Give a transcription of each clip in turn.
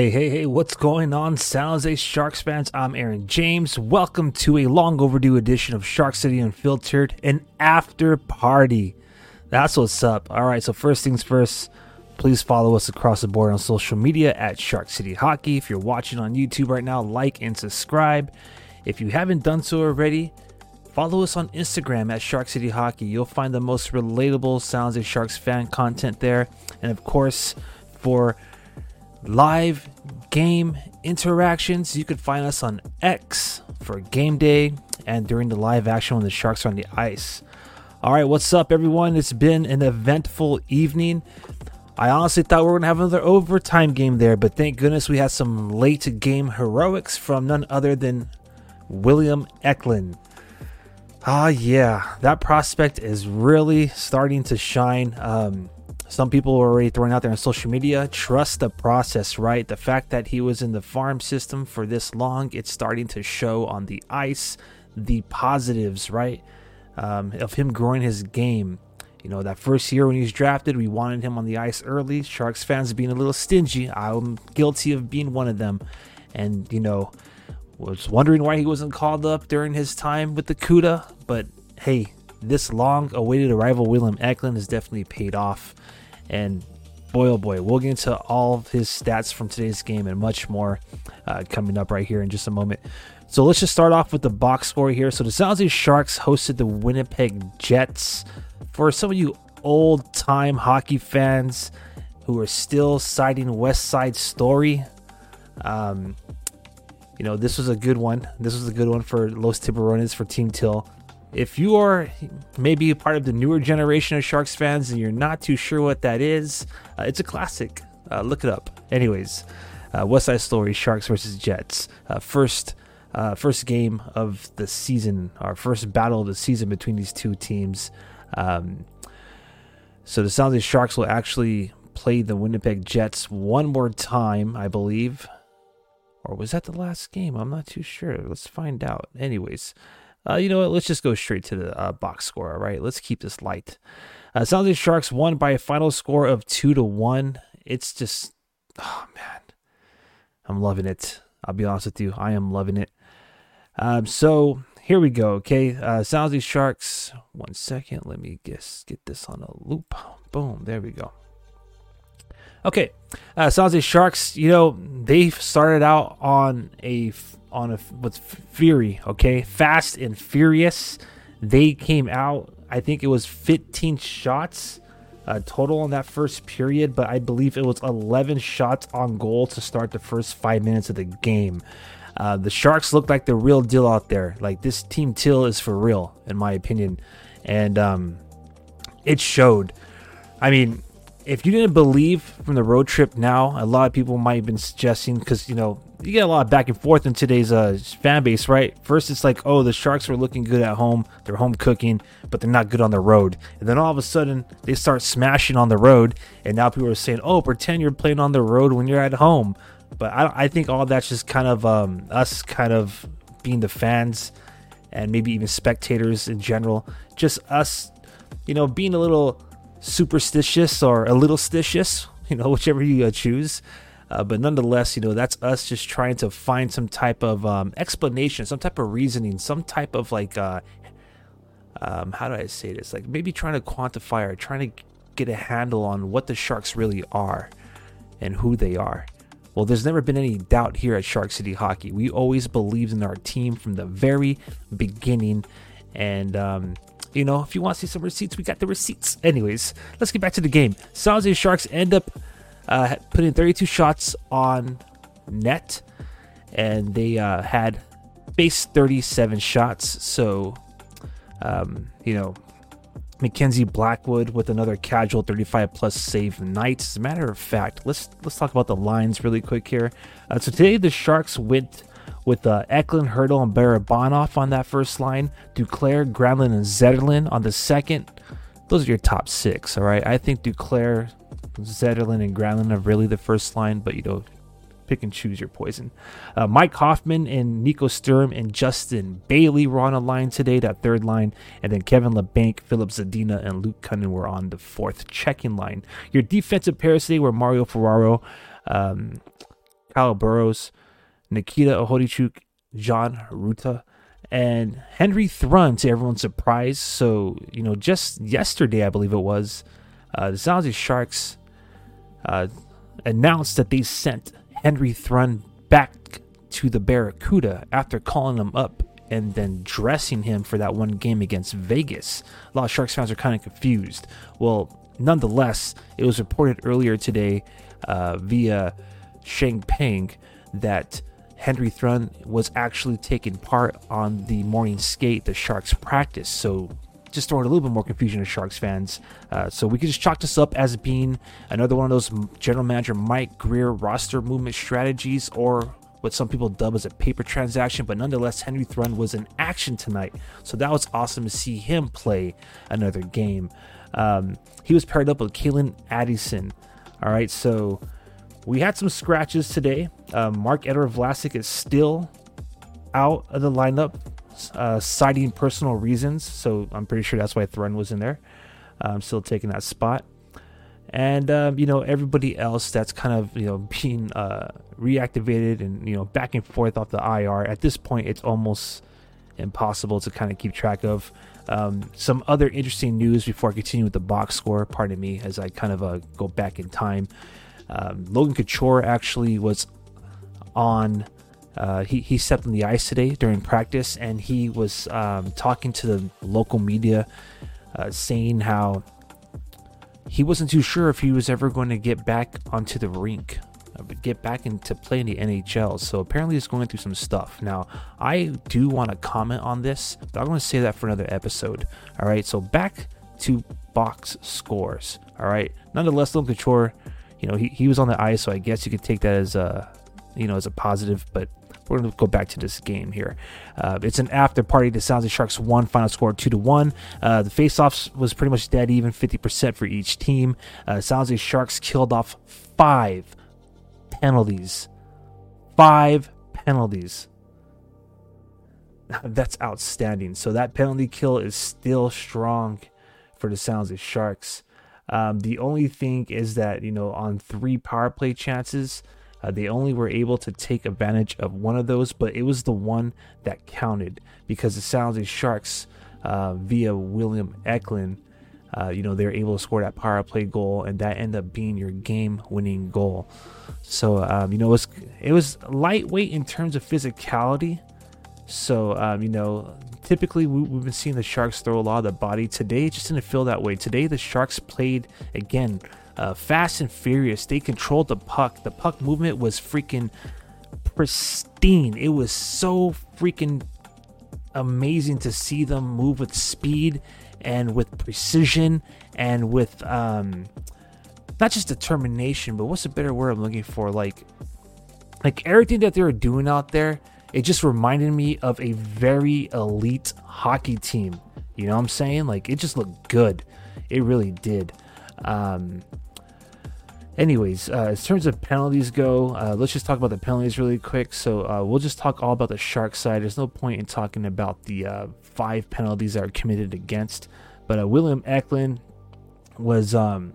Hey, hey, hey, what's going on, San Jose Sharks fans? I'm Aaron James. Welcome to a long overdue edition of Shark City Unfiltered, an after party. That's what's up. All right, so first things first, please follow us across the board on social media at Shark City Hockey. If you're watching on YouTube right now, like and subscribe. If you haven't done so already, follow us on Instagram at Shark City Hockey. You'll find the most relatable San Jose Sharks fan content there. And of course, for live game interactions. You can find us on X for game day and during the live action when the Sharks are on the ice. All right, what's up, everyone? It's been an eventful evening. I honestly thought we were going to have another overtime game there, but thank goodness we had some late game heroics from none other than William Eklund. Ah, yeah, that prospect is really starting to shine. Um, some people are already throwing out there on social media trust the process right? The fact that he was in the farm system for this long it's starting to show on the ice the positives right? Um, of him growing his game. You know that first year when he was drafted we wanted him on the ice early. Sharks fans being a little stingy i'm guilty of being one of them. And you know was wondering why he wasn't called up during his time with the cuda but hey this long awaited arrival william eklund has definitely paid off and boy, oh boy, we'll get into all of his stats from today's game and much more uh, coming up right here in just a moment. So let's just start off with the box score here. So the San Jose Sharks hosted the Winnipeg Jets. For some of you old time hockey fans who are still citing West Side Story, um, you know, this was a good one. This was a good one for Los Tiburones for Team Teal. If you are maybe part of the newer generation of Sharks fans and you're not too sure what that is, uh, it's a classic. Uh, look it up. Anyways, uh, West Side Story, Sharks versus Jets. Uh, first, uh, first game of the season, our first battle of the season between these two teams. Um, so the San Jose Sharks will actually play the Winnipeg Jets one more time, I believe. Or was that the last game? I'm not too sure. Let's find out. Anyways, uh, you know what? Let's just go straight to the uh, box score. All right, let's keep this light. Uh, San Jose Sharks won by a final score of two to one. It's just, oh man, I'm loving it. I'll be honest with you, I am loving it. Um, so here we go. Okay, uh, San Jose Sharks. One second, let me guess, get this on a loop. Boom, there we go. Okay, uh, San Jose Sharks. You know they started out on a on a Fury. Okay, Fast and Furious. They came out. I think it was 15 shots uh, total in that first period, but I believe it was 11 shots on goal to start the first five minutes of the game. Uh, the Sharks look like the real deal out there. Like this team Teal is for real, in my opinion, and um, it showed. I mean, if you didn't believe from the road trip now, a lot of people might have been suggesting because you know you get a lot of back and forth in today's uh, fan base, right? First, it's like, oh, the Sharks were looking good at home, they're home cooking, but they're not good on the road. And then all of a sudden, they start smashing on the road, and now people are saying, oh, pretend you're playing on the road when you're at home. But I, I think all that's just kind of um, us kind of being the fans and maybe even spectators in general, just us, you know, being a little superstitious or a little stitious, you know, whichever you uh, choose. Uh, but nonetheless, you know, that's us just trying to find some type of um, explanation, some type of reasoning, some type of like, uh, um, how do I say this? Like maybe trying to quantify or trying to get a handle on what the Sharks really are and who they are. Well, there's never been any doubt here at Shark City Hockey. We always believed in our team from the very beginning. And, um, you know, if you want to see some receipts, we got the receipts. Anyways, let's get back to the game. San Jose Sharks end up uh, put in 32 shots on net, and they uh, had base 37 shots. So, um, you know, Mackenzie Blackwood with another casual 35 plus save night. As a matter of fact, let's let's talk about the lines really quick here. Uh, so today the Sharks went with uh, Eklund, Hertl, and Barabanov on that first line. Duclair, Granlund, and Zetterlund on the second. Those are your top six, all right? I think Duclair, Zetterlund, and Granlund are really the first line, but you know, pick and choose your poison. Uh, Mike Hoffman and Nico Sturm and Justin Bailey were on a line today, that third line. And then Kevin Labanc, Filip Zadina, and Luke Kunin were on the fourth checking line. Your defensive pairs today were Mario Ferraro, um, Kyle Burroughs, Nikita Okhotiuk, John Rutta, and Henry Thrun to everyone's surprise. So, you know, just yesterday, I believe it was, uh, the San Jose Sharks uh, announced that they sent Henry Thrun back to the Barracuda after calling him up and then dressing him for that one game against Vegas. A lot of Sharks fans are kind of confused. Well, nonetheless, it was reported earlier today uh, via Sheng Peng that Henry Thrun was actually taking part on the morning skate, the Sharks practice. So just throwing a little bit more confusion to Sharks fans. Uh, so we could just chalk this up as being another one of those general manager Mike Grier roster movement strategies, or what some people dub as a paper transaction. But nonetheless, Henry Thrun was in action tonight, so that was awesome to see him play another game. Um, he was paired up with Calen Addison. All right, so we had some scratches today. Um, Marc-Edouard Vlasic is still out of the lineup uh, citing personal reasons. So I'm pretty sure that's why Thrun was in there. Um, still taking that spot. And um, you know everybody else that's kind of you know being uh, reactivated and you know back and forth off the IR. At this point, it's almost impossible to kind of keep track of. Um, some other interesting news before I continue with the box score. Pardon me as I kind of uh, go back in time. Um, Logan Couture actually was on uh, he, he stepped on the ice today during practice and he was um, talking to the local media, uh, saying how he wasn't too sure if he was ever going to get back onto the rink, uh, get back into play in the NHL. So apparently he's going through some stuff. Now, I do want to comment on this, but I'm going to say that for another episode. All right, so back to box scores. All right, nonetheless, Logan Couture, you know, he, he was on the ice, so I guess you could take that as a you know as a positive, but we're going to go back to this game here. Uh, it's an after party. The San Jose Sharks won, final score two to one. Uh, the faceoffs was pretty much dead even, 50% for each team. Uh, San Jose Sharks killed off five penalties. Five penalties. That's outstanding. So that penalty kill is still strong for the San Jose Sharks. Um, the only thing is that you know on three power play chances, uh, they only were able to take advantage of one of those, but it was the one that counted because the San Jose Sharks, uh, via William Eklund, uh, you know, they're able to score that power play goal, and that ended up being your game-winning goal. So, um, you know, it was it was lightweight in terms of physicality. So, um, you know, typically we, have been seeing the Sharks throw a lot of the body. Today, it just didn't feel that way. Today, the Sharks played again uh, fast and furious. They controlled the puck. The puck movement was freaking pristine. It was so freaking amazing to see them move with speed and with precision and with um, not just determination, but what's a better word I'm looking for? Like, like everything that they were doing out there, it just reminded me of a very elite hockey team. You know what I'm saying? Like, it just looked good. It really did. Um, anyways, uh, as terms of penalties go, uh, let's just talk about the penalties really quick. So uh, we'll just talk all about the shark side. There's no point in talking about the uh, five penalties that are committed against. But uh, William Eklund was um,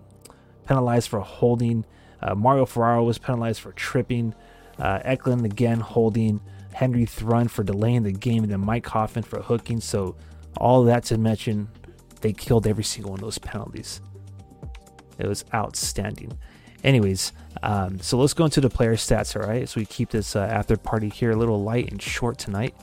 penalized for holding. Uh, Mario Ferraro was penalized for tripping. Eklund again holding. Henry Thrun for delaying the game, and then Mike Hoffman for hooking. So all that to mention, they killed every single one of those penalties. It was outstanding. Anyways, um, so let's go into the player stats, all right? So we keep this uh, after party here a little light and short tonight.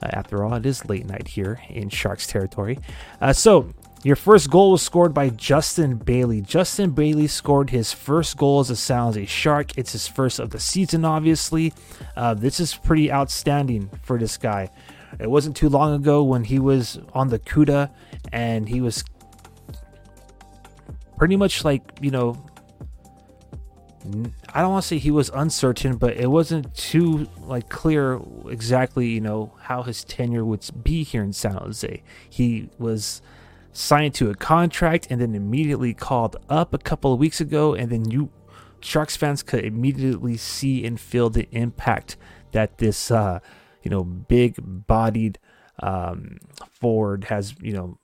Uh, after all, it is late night here in Sharks territory. Uh, so your first goal was scored by Justin Bailey. Justin Bailey scored his first goal as a San Jose Shark. It's his first of the season, obviously. Uh, this is pretty outstanding for this guy. It wasn't too long ago when he was on the CUDA and he was pretty much like, you know, I don't want to say he was uncertain, but it wasn't too like clear exactly, you know, how his tenure would be here in San Jose. He was signed to a contract and then immediately called up a couple of weeks ago, and then you Sharks fans could immediately see and feel the impact that this, uh, you know, big-bodied um, forward has, you know,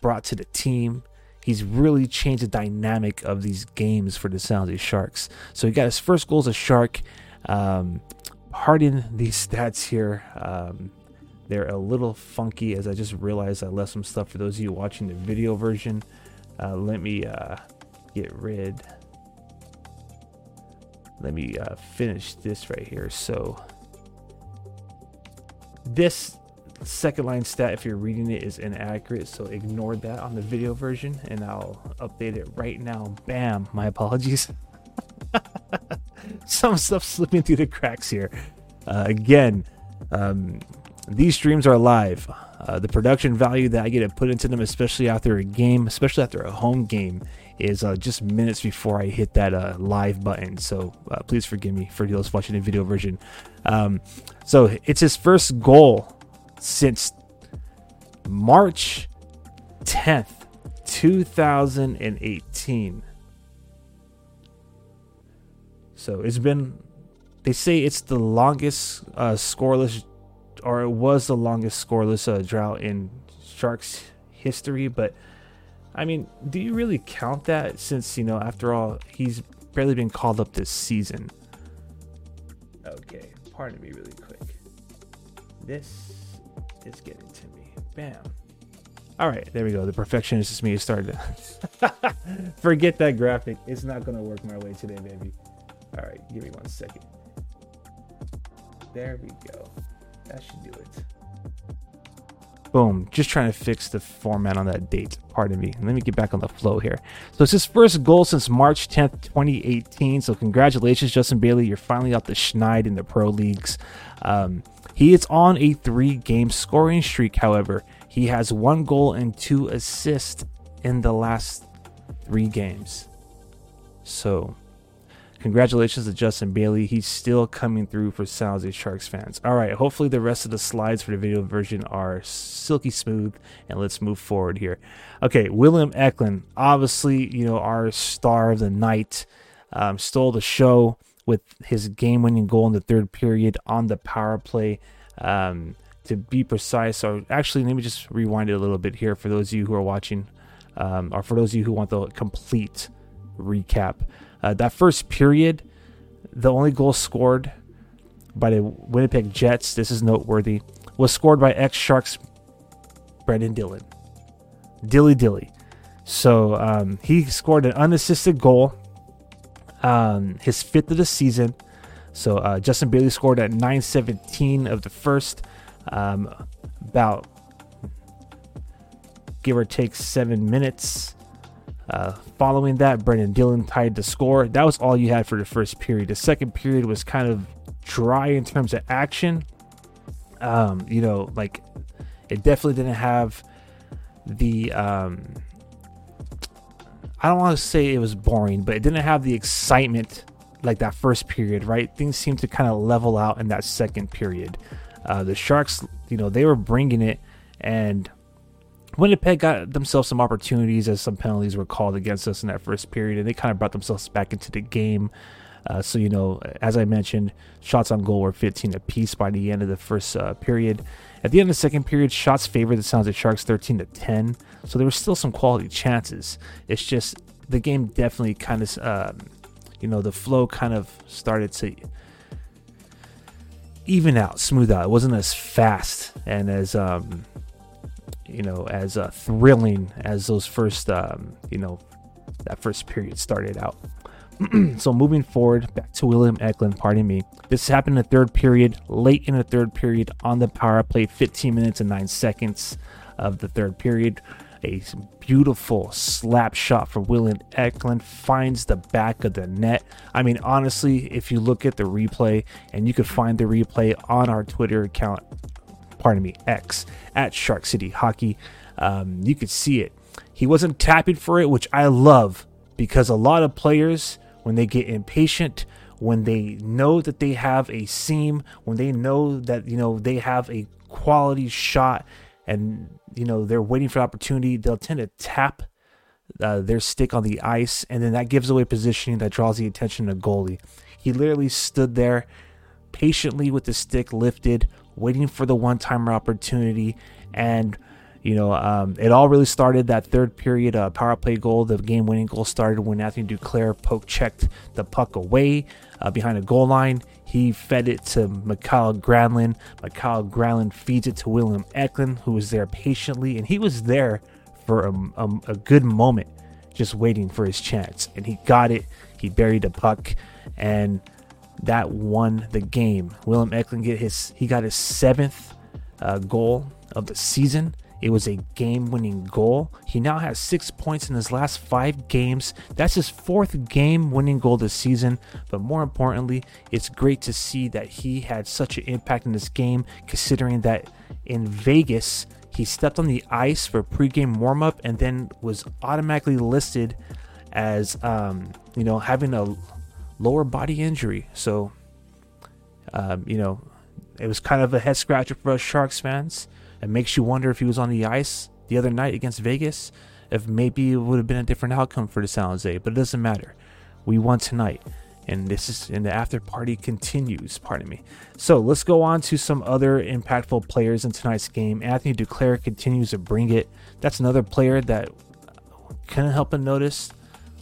brought to the team he's really changed the dynamic of these games for the San Jose Sharks. So he got his first goal as a Shark. Um, pardon these stats here. Um, they're a little funky as I just realized I left some stuff for those of you watching the video version. Uh, let me uh, get rid. Let me uh, finish this right here. So this second line stat, if you're reading it, is inaccurate. So ignore that on the video version, and I'll update it right now. Bam! My apologies. Some stuff slipping through the cracks here. Uh, again, um, these streams are live. Uh, the production value that I get to put into them, especially after a game, especially after a home game, is uh, just minutes before I hit that uh, live button. So uh, please forgive me for those watching the video version. Um, so it's his first goal since March 10th, 2018. So it's been, they say it's the longest uh, scoreless, or it was the longest scoreless uh, drought in Sharks history. But I mean, do you really count that since, you know, after all, he's barely been called up this season? Okay, pardon me really quick. This is getting to me. Bam. All right, there we go. The perfectionist is me started. Forget that graphic. It's not going to work my way today, baby. All right, give me one second. There we go. That should do it. Boom. Just trying to fix the format on that date. Pardon me. Let me get back on the flow here. So it's his first goal since March 10th, 2018. So congratulations, Justin Bailey. You're finally out the schneid in the pro leagues. Um, he is on a three game scoring streak, however. He has one goal and two assists in the last three games. So Congratulations to Justin Bailey. He's still coming through for San Jose Sharks fans. All right, hopefully the rest of the slides for the video version are silky smooth, and let's move forward here. Okay, William Eklund, obviously, you know, our star of the night, um, stole the show with his game-winning goal in the third period on the power play. Um, to be precise, or actually, let me just rewind it a little bit here for those of you who are watching, um, or for those of you who want the complete recap. Uh, that first period, the only goal scored by the Winnipeg Jets, this is noteworthy, was scored by ex Sharks Brendan Dillon. Dilly Dilly. So um, he scored an unassisted goal, um, his fifth of the season. So uh, Justin Bailey scored at 9:17 of the first, um, about give or take seven minutes. Uh, following that, Brendan Dillon tied the score. That was all you had for the first period. The second period was kind of dry in terms of action. Um, you know, like it definitely didn't have the. Um, I don't want to say it was boring, but it didn't have the excitement like that first period, right? Things seemed to kind of level out in that second period. Uh, the Sharks, you know, they were bringing it, and Winnipeg got themselves some opportunities as some penalties were called against us in that first period, and they kind of brought themselves back into the game. Uh, so, you know, as I mentioned, shots on goal were 15 apiece by the end of the first uh, period. At the end of the second period, shots favored the San Jose Sharks 13 to 10. So there were still some quality chances. It's just the game definitely kind of, um, you know, the flow kind of started to even out, smooth out. It wasn't as fast and as um, you know, as uh, thrilling as those first, um, you know, that first period started out. so moving forward, back to William Eklund, pardon me. This happened in the third period, late in the third period on the power play, 15 minutes and 9 seconds of the third period. A beautiful slap shot from William Eklund finds the back of the net. I mean, honestly, if you look at the replay, and you can find the replay on our Twitter account, pardon me, X at Shark City Hockey. Um, you could see it. He wasn't tapping for it, which I love because a lot of players, when they get impatient, when they know that they have a seam, when they know that you know they have a quality shot, and you know they're waiting for opportunity, they'll tend to tap uh, their stick on the ice, and then that gives away positioning that draws the attention of goalie. He literally stood there patiently with the stick lifted, waiting for the one timer opportunity. And, you know, um, it all really started that third period uh, power play goal. The game winning goal started when Anthony Duclair poke checked the puck away uh, behind a goal line. He fed it to Mikael Granlund. Mikael Granlund feeds it to William Eklund, who was there patiently, and he was there for a, a, a good moment, just waiting for his chance. And he got it. He buried the puck, and that won the game. William Eklund get his he got his seventh uh, goal of the season. It was a game winning goal. He now has six points in his last five games. That's his fourth game winning goal this season. But more importantly, it's great to see that he had such an impact in this game, considering that in Vegas, he stepped on the ice for pregame warm up and then was automatically listed as, um, you know, having a lower body injury. So, um, you know, it was kind of a head scratcher for us Sharks fans. It makes you wonder if he was on the ice the other night against Vegas, if maybe it would have been a different outcome for the San Jose. But it doesn't matter. We won tonight, and this is and the after party continues. Pardon me. So let's go on to some other impactful players in tonight's game. Anthony Duclair continues to bring it. That's another player that couldn't help but notice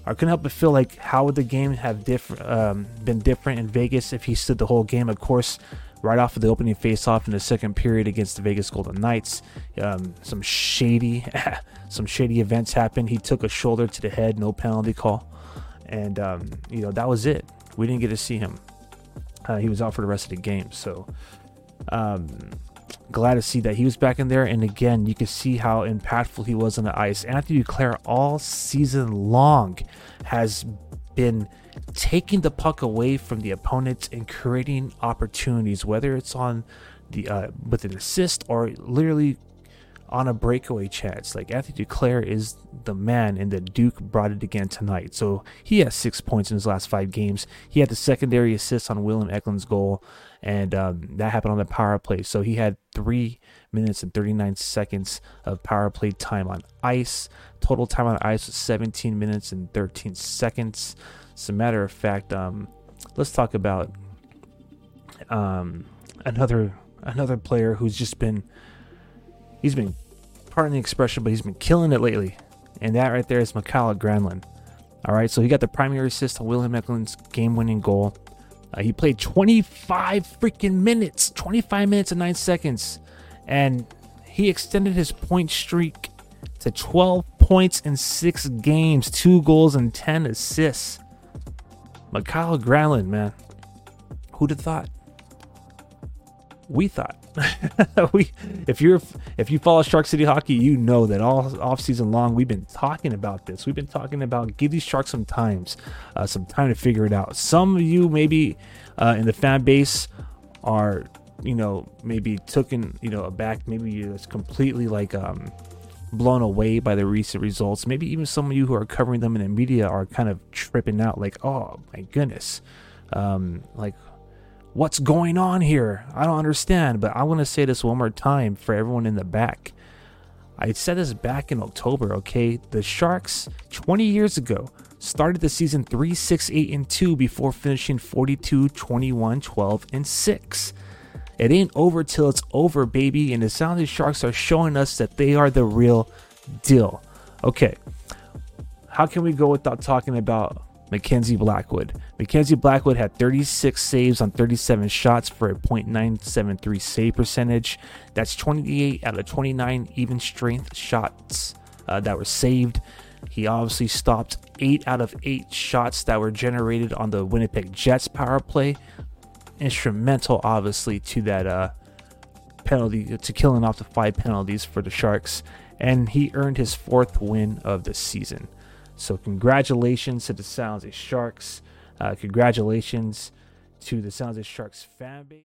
or couldn't help but feel like how would the game have different um, been different in Vegas if he stood the whole game. Of course, right off of the opening faceoff in the second period against the Vegas Golden Knights. Um, some shady, some shady events happened. He took a shoulder to the head, no penalty call, and um, you know that was it. We didn't get to see him. Uh, he was out for the rest of the game. So um, glad to see that he was back in there. And again, you can see how impactful he was on the ice. Anthony Duclair all season long has been taking the puck away from the opponents and creating opportunities, whether it's on the uh, with an assist or literally on a breakaway chance. Like Anthony Duclair is the man, and the Duke brought it again tonight. So he has six points in his last five games. He had the secondary assist on William Eklund's goal, and um, that happened on the power play. So he had three minutes and 39 seconds of power play time on ice. Total time on ice was 17 minutes and 13 seconds. As a matter of fact, um, let's talk about um, another another player who's just been he's been pardon the expression, but he's been killing it lately. And that right there is Mikael Granlund. All right, so he got the primary assist on William Eklund's game-winning goal. Uh, he played 25 freaking minutes, 25 minutes and nine seconds, and he extended his point streak to 12 points in six games, two goals and 10 assists. Mikael Granlund, man, who'd have thought? We thought. we, if you're if you follow Shark City Hockey, you know that all off season long we've been talking about this. We've been talking about give these Sharks some times, uh, some time to figure it out. Some of you maybe uh, in the fan base are you know maybe taken you know aback. Maybe it's completely like um, blown away by the recent results. Maybe even some of you who are covering them in the media are kind of tripping out, like, oh my goodness, um, like what's going on here? I don't understand. But I want to say this one more time for everyone in the back. I said this back in October, okay? The Sharks 20 years ago started the season 3 6 8 and 2 before finishing 42 21 12 and 6. It ain't over till it's over, baby, and the Jose Sharks are showing us that they are the real deal. Okay, how can we go without talking about Mackenzie Blackwood. Mackenzie Blackwood had 36 saves on 37 shots for a .973 save percentage. That's 28 out of 29 even strength shots uh, that were saved. He obviously stopped 8 out of 8 shots that were generated on the Winnipeg Jets power play. Instrumental, obviously, to that uh, penalty, to killing off the five penalties for the Sharks. And he earned his fourth win of the season. So congratulations to the San Jose Sharks. Uh, congratulations to the San Jose Sharks fan base.